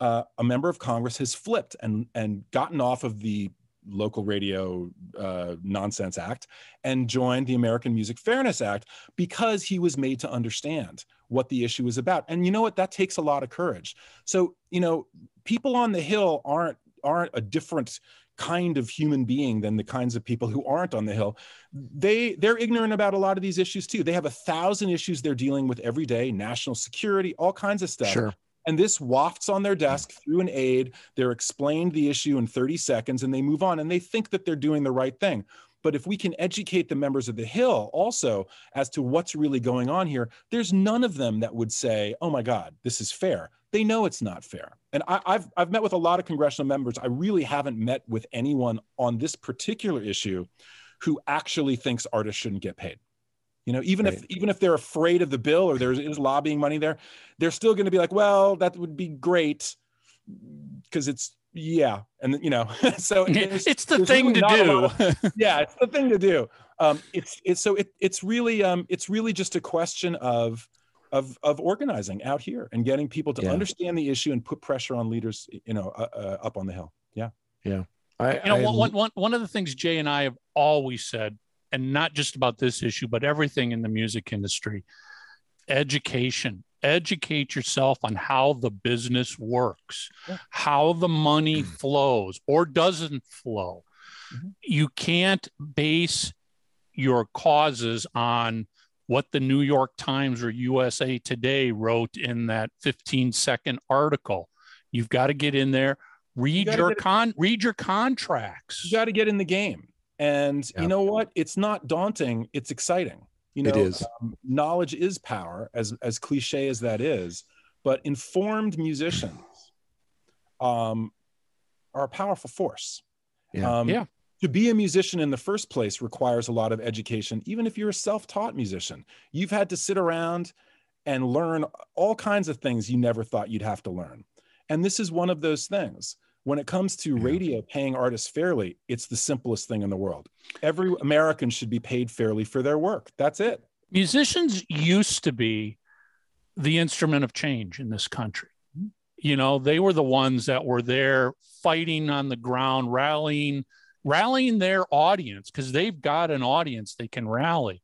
uh, a member of Congress has flipped and, and gotten off of the local radio uh, nonsense act and joined the American Music Fairness Act because he was made to understand what the issue is about. And you know what? That takes a lot of courage. So, you know, people on the Hill aren't aren't a different kind of human being than the kinds of people who aren't on the hill. They they're ignorant about a lot of these issues too. They have a thousand issues they're dealing with every day national security all kinds of stuff. Sure. and this wafts on their desk through an aide they're explained the issue in 30 seconds and they move on and they think that they're doing the right thing. But if we can educate the members of the hill also as to what's really going on here there's none of them that would say oh my god this is fair they know it's not fair. And I, have I've met with a lot of congressional members. I really haven't met with anyone on this particular issue who actually thinks artists shouldn't get paid. You know even Right. if even if they're afraid of the bill or there is lobbying money there they're still going to be like well that would be great. Because it's yeah and you know so there's- it's the thing really to do. of- yeah it's the thing to do. Um it's it's so it, it's really um it's really just a question of of of organizing out here and getting people to Yeah. understand the issue and put pressure on leaders you know uh, uh, up on the hill yeah I, you know, I- one, one, one, one of the things Jay and I have always said, and not just about this issue, but everything in the music industry, education. Educate yourself on how the business works, Yeah. how the money flows or doesn't flow. Mhm. You can't base your causes on what the New York Times or USA Today wrote in that 15 second article. You've got to get in there, read gotta your con read your contracts. you got to get in the game and Yeah. you know what it's not daunting it's exciting you know It is. um, knowledge is power as as cliche as that is but informed musicians um are a powerful force Yeah. um Yeah. To be a musician in the first place requires a lot of education even if you're a self-taught musician. You've had to sit around and learn all kinds of things you never thought you'd have to learn. And this is one of those things. When it comes to Yeah. radio paying artists fairly it's the simplest thing in the world. Every american should be paid fairly for their work. That's it. Musicians used to be the instrument of change in this country. Mm-hmm. You know, they were the ones that were there fighting on the ground, rallying, rallying their audience because they've got an audience they can rally.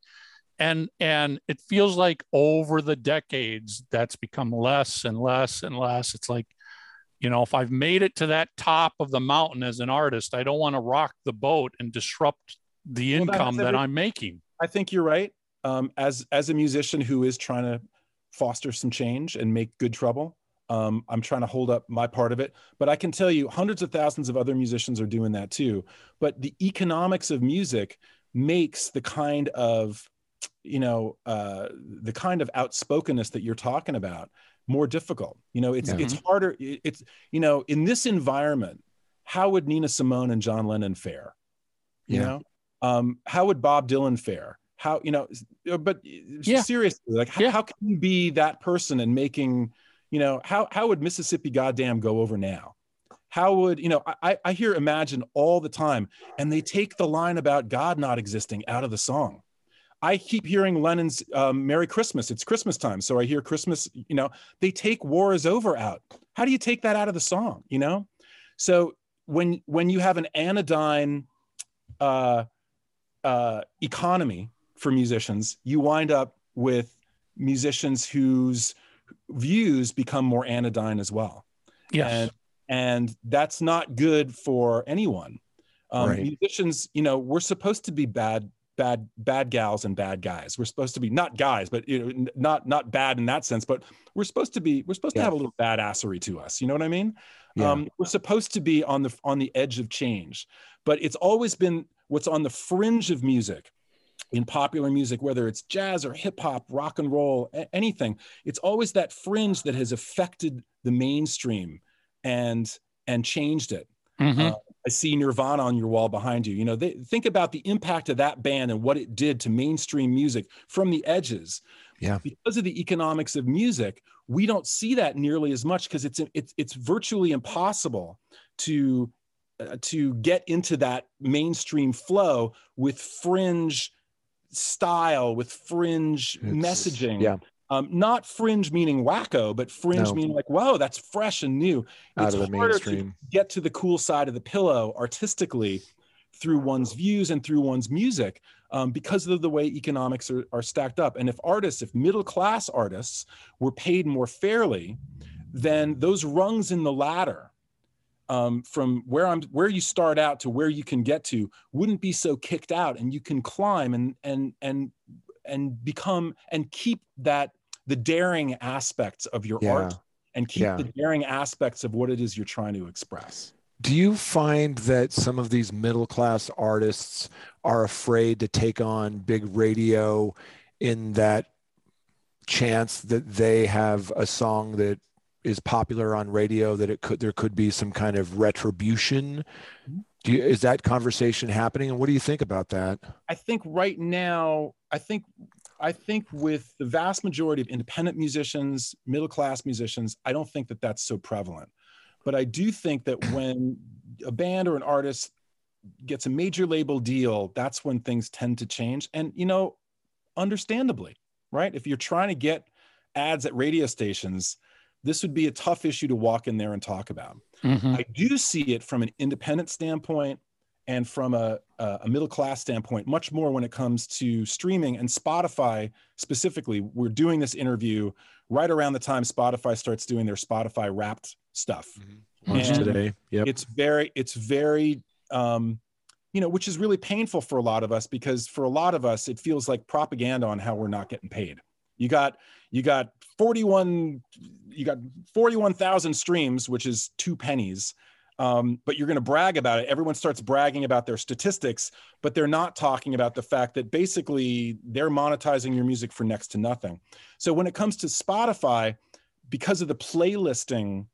And and it feels like over the decades that's become less and less and less. It's like, you know, if I've made it to that top of the mountain as an artist, I don't want to rock the boat and disrupt the Well, income that I'm making. i think you're right um, as as a musician who is trying to foster some change and make good trouble um, i'm trying to hold up my part of it. But i can tell you hundreds of thousands of other musicians are doing that too. But the economics of music makes the kind of you know uh, the kind of outspokenness that you're talking about more difficult. You know it's Yeah. it's harder it's you know in this environment how would nina simone and john lennon fare? You Yeah. know? Um, how would bob dylan fare? How you know uh, but Yeah. seriously like how, how can you be that person and making you know how how would mississippi goddamn go over now? How would you know I, I hear imagine all the time and they take the line about god not existing out of the song. I keep hearing lennon's um, merry christmas. It's christmas time so i hear christmas you know. They take war is over out. How do you take that out of the song you know? So when when you have an anodyne uh, uh, economy for musicians you wind up with musicians whose views become more anodyne as well Yes. and and that's not good for anyone um, Right. musicians you know we're supposed to be bad bad bad gals and bad guys we're supposed to be not guys but you know not not bad in that sense but we're supposed to be we're supposed to have a little badassery to us you know what i mean Yeah. um, we're supposed to be on the on the edge of change but it's always been what's on the fringe of music in popular music whether it's jazz or hip hop rock and roll anything it's always that fringe that has affected the mainstream and and changed it Mhm. uh, I see Nirvana on your wall behind you. You know, they, think about the impact of that band and what it did to mainstream music from the edges. Yeah. Because of the economics of music, we don't see that nearly as much because it's it's it's virtually impossible to uh, to get into that mainstream flow with fringe style with fringe It's- messaging yeah. um, not fringe meaning wacko but fringe No. meaning like whoa that's fresh and new out it's of the harder to get to the cool side of the pillow artistically through one's views and through one's music um, because of the way economics are, are stacked up. And if artists, if middle class artists were paid more fairly, then those rungs in the ladder um, from where I'm where you start out to where you can get to wouldn't be so kicked out, and you can climb and and and and become and keep that the daring aspects of your Yeah. art and keep Yeah. the daring aspects of what it is you're trying to express. Do you find that some of these middle class artists are afraid to take on big radio in that chance that they have a song that is popular on radio that it could there could be some kind of retribution? Do you, is that conversation happening and what do you think about that? I think right now, I think I think with the vast majority of independent musicians, middle class musicians, I don't think that that's so prevalent. But I do think that when a band or an artist gets a major label deal, that's when things tend to change. And you know, understandably, right? If you're trying to get ads at radio stations, this would be a tough issue to walk in there and talk about. Mhm. I do see it from an independent standpoint and from a, a a middle class standpoint, much more when it comes to streaming and Spotify specifically. We're doing this interview right around the time Spotify starts doing their Spotify wrapped stuff. Launch And today. Yep. It's very, it's very, um, you know, which is really painful for a lot of us because for a lot of us, it feels like propaganda on how we're not getting paid. You got, you got 41, you got 41,000 streams, which is two pennies. Um, but you're going to brag about it. Everyone starts bragging about their statistics, but they're not talking about the fact that basically they're monetizing your music for next to nothing. So when it comes to Spotify, because of the playlisting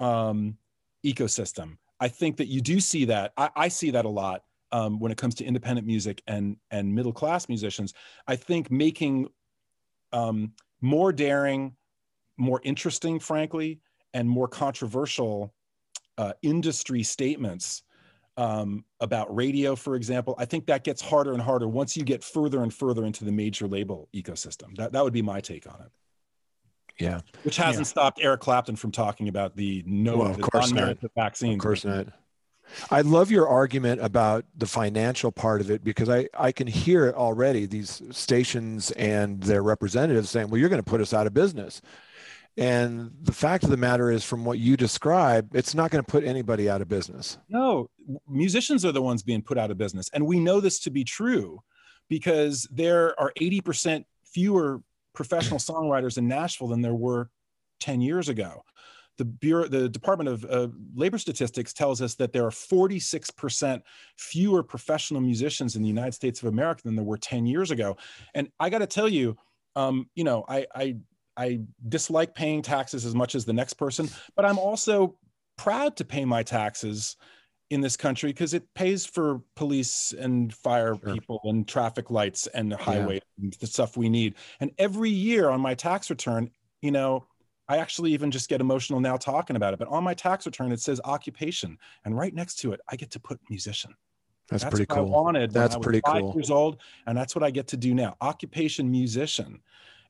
um, ecosystem, I think that you do see that. I, I see that a lot um, when it comes to independent music and and middle class musicians. I think making um, more daring, more interesting, frankly, and more controversial uh, industry statements um, about radio, for example, I think that gets harder and harder once you get further and further into the major label ecosystem. That that would be my take on it. Yeah. Which hasn't stopped Eric Clapton from talking about the no Well, of the course not. non-merited vaccines. Of course not. I love your argument about the financial part of it because I, I can hear it already. These stations and their representatives saying, well, you're going to put us out of business. And the fact of the matter is, from what you describe, it's not going to put anybody out of business. No, musicians are the ones being put out of business. And we know this to be true because there are 80% fewer professional songwriters in Nashville than there were 10 years ago. The Bureau, the Department of uh, Labor Statistics tells us that there are 46% fewer professional musicians in the United States of America than there were 10 years ago. And I got to tell you, um, you know, I, I I dislike paying taxes as much as the next person, but I'm also proud to pay my taxes in this country because it pays for police and fire Sure. people and traffic lights and the highway and the stuff we need. And every year on my tax return, you know, I actually even just get emotional now talking about it. But on my tax return, it says occupation, and right next to it, I get to put musician. That's, pretty what I cool. wanted. when That's pretty five cool. Years old, and that's what I get to do now. Occupation musician,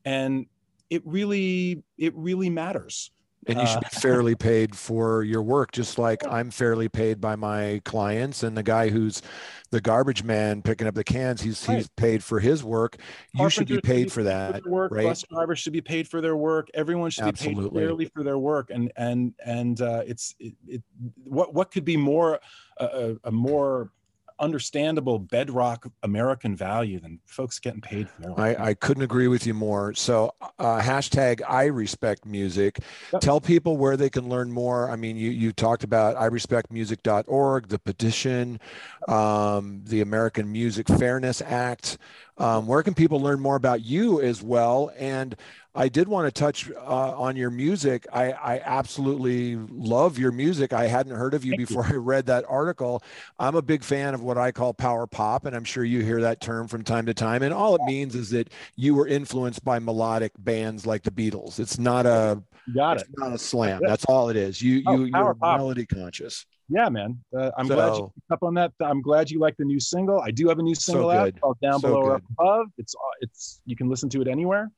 and it really, it really matters. And you should Uh, be fairly paid for your work, just like I'm fairly paid by my clients. And the guy who's the garbage man picking up the cans, he's Right. he's paid for his work. You should be paid for that, their work. right? Bus drivers should be paid for their work. Everyone should be paid fairly for their work. And and and uh, it's it, it, what what could be more uh, a, a more understandable bedrock American value than folks getting paid for. I, I couldn't agree with you more. So uh, hashtag I respect music. Yep. Tell people where they can learn more. I mean, you you talked about I respect irespectmusic.org, the petition, um, the American Music Fairness Act. Um, where can people learn more about you as well? And I did want to touch uh, on your music. I, I, absolutely love your music. I hadn't heard of you Thank before you. I read that article. I'm a big fan of what I call power pop, and I'm sure you hear that term from time to time. And all it means is that you were influenced by melodic bands like the Beatles. It's not a got it. Not a slam. That's all it is. You oh, you you're pop. melody conscious. Yeah, man. Uh, I'm so, glad you picked up on that. I'm glad you like the new single. I do have a new single so out called "Down so Below or Above." It's uh, it's you can listen to it anywhere.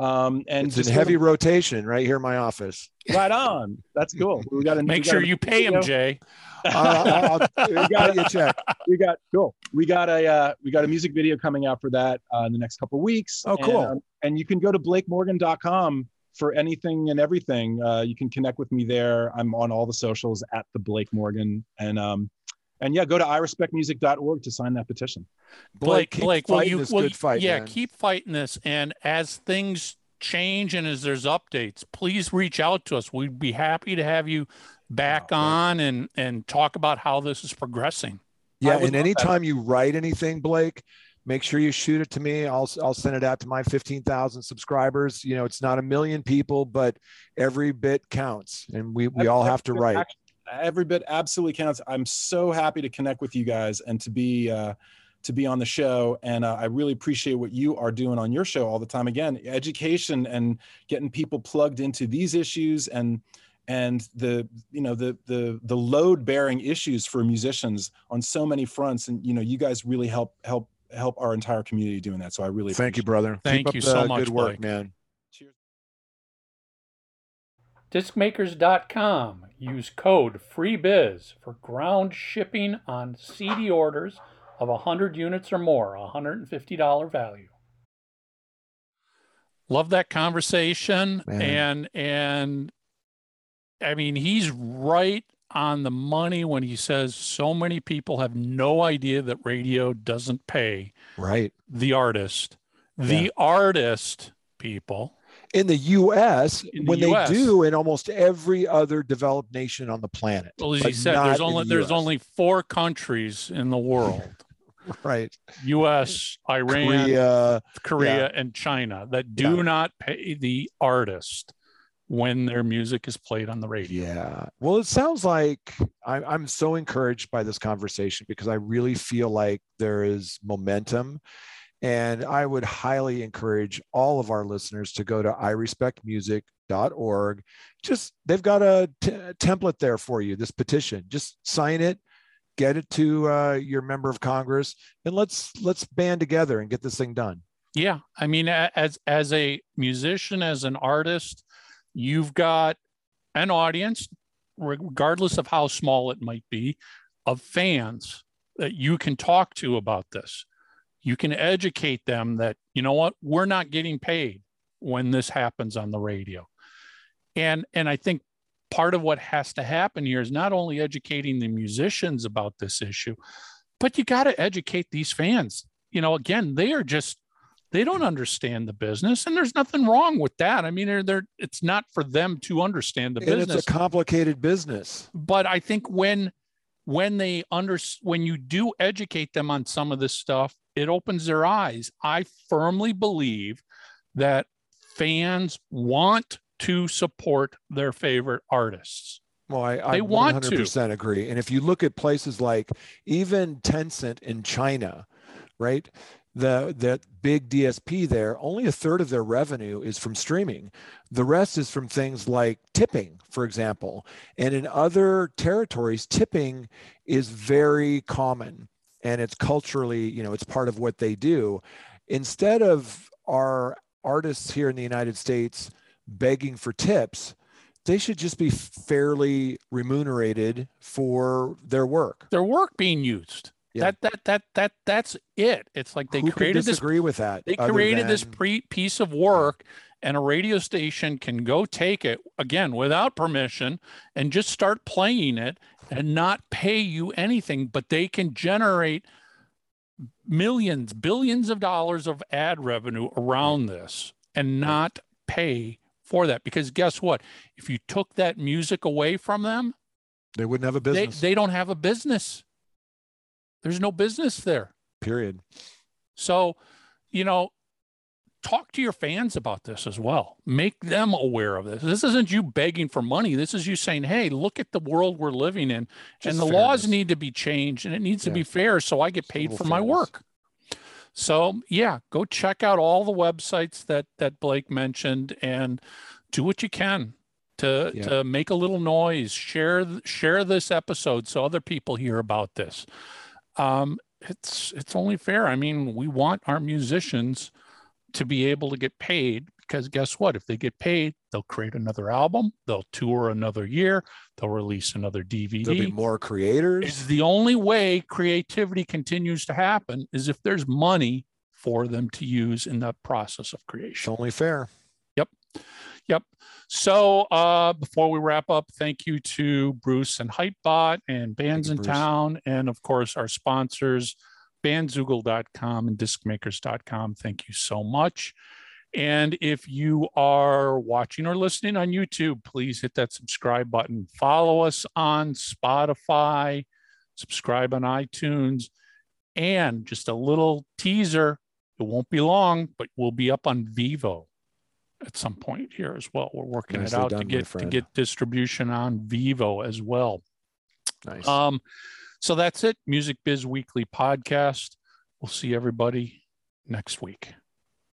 Um, and it's in heavy rotation right here in my office. Right on. That's cool. We got to make sure you pay him, Jay. uh, we got you check. We got cool. We got a uh, we got a music video coming out for that uh, in the next couple weeks. Oh, cool. And, um, and you can go to blakemorgan.com for anything and everything. Uh, you can connect with me there. I'm on all the socials at the Blake Morgan, and um, and yeah, go to irespectmusic.org to sign that petition. Blake, Blake, Blake well, you, well, fight, yeah, man. keep fighting this. And as things change and as there's updates, please reach out to us. We'd be happy to have you back oh, on and and talk about how this is progressing. Yeah, and anytime that. you write anything, Blake, make sure you shoot it to me. I'll I'll send it out to my 15,000 subscribers. You know, it's not a million people, but every bit counts and we we all have to write every bit absolutely counts. I'm so happy to connect with you guys and to be uh, to be on the show. And uh, I really appreciate what you are doing on your show all the time. Again, education and getting people plugged into these issues and and the you know the the the load bearing issues for musicians on so many fronts. And you know, you guys really help help help our entire community doing that. So I really thank you, brother. Thank Keep you so much. Good work, Blake. man. Discmakers.com. Use code FREEBIZ for ground shipping on CD orders of 100 units or more, $150 value. Love that conversation Man. and and I mean he's right on the money when he says so many people have no idea that radio doesn't pay right the artist the artist people in the U.S. In the when US. they do in almost every other developed nation on the planet. Well, as you said, there's only the there's only four countries in the world. right. U.S., Iran, Korea, Korea yeah. and China that do yeah. not pay the artist when their music is played on the radio. Yeah. Well, it sounds like I, I'm so encouraged by this conversation because I really feel like there is momentum and I would highly encourage all of our listeners to go to irespectmusic.org. Just they've got a t- template there for you, this petition. Just sign it, get it to uh, your member of Congress, and let's let's band together and get this thing done. Yeah, I mean, as as a musician, as an artist, you've got an audience, regardless of how small it might be, of fans that you can talk to about this. You can educate them that you know what we're not getting paid when this happens on the radio. And and i think part of what has to happen here is not only educating the musicians about this issue but you got to educate these fans. You know again they are just they don't understand the business and there's nothing wrong with that i mean they're, they're it's not for them to understand the and business it's a complicated business but i think when when they under when you do educate them on some of this stuff it opens their eyes. I firmly believe that fans want to support their favorite artists. Well, I, I they 100% to. agree. And if you look at places like even Tencent in China, right? The that big DSP there, only a third of their revenue is from streaming. The rest is from things like tipping, for example. And in other territories, tipping is very common and it's culturally, you know, it's part of what they do. Instead of our artists here in the United States begging for tips, they should just be fairly remunerated for their work. Their work being used. Yeah. That that that that that's it. It's like they Who created this. Agree with that. They created than... this pre- piece of work, and a radio station can go take it again without permission and just start playing it and not pay you anything, but they can generate millions, billions of dollars of ad revenue around this and not pay for that. Because guess what? If you took that music away from them, they wouldn't have a business. They, they don't have a business. There's no business there. Period. So, you know, talk to your fans about this as well. Make them aware of this. This isn't you begging for money. This is you saying, "Hey, look at the world we're living in, Just and the laws need to be changed, and it needs to be fair, so I get paid for my work." So yeah, go check out all the websites that that Blake mentioned, and do what you can to Yeah. to make a little noise. Share share this episode so other people hear about this. Um, it's it's only fair. I mean, we want our musicians to be able to get paid because guess what? If they get paid, they'll create another album, they'll tour another year, they'll release another DVD. There'll be more creators. Is the only way creativity continues to happen is if there's money for them to use in the process of It's creation. only fair. Yep. So uh, before we wrap up, thank you to Bruce and Hypebot and Bands you, in Bruce. Town, and of course our sponsors, bandzoogle.com and discmakers.com. Thank you so much. And if you are watching or listening on YouTube, please hit that subscribe button. Follow us on Spotify, subscribe on iTunes, and just a little teaser. It won't be long, but we'll be up on Vevo at some point here as well. We're working Nicely it out done, to get to get distribution on Vevo as well. Nice. Um, so that's it. Music Biz Weekly podcast. We'll see everybody next week.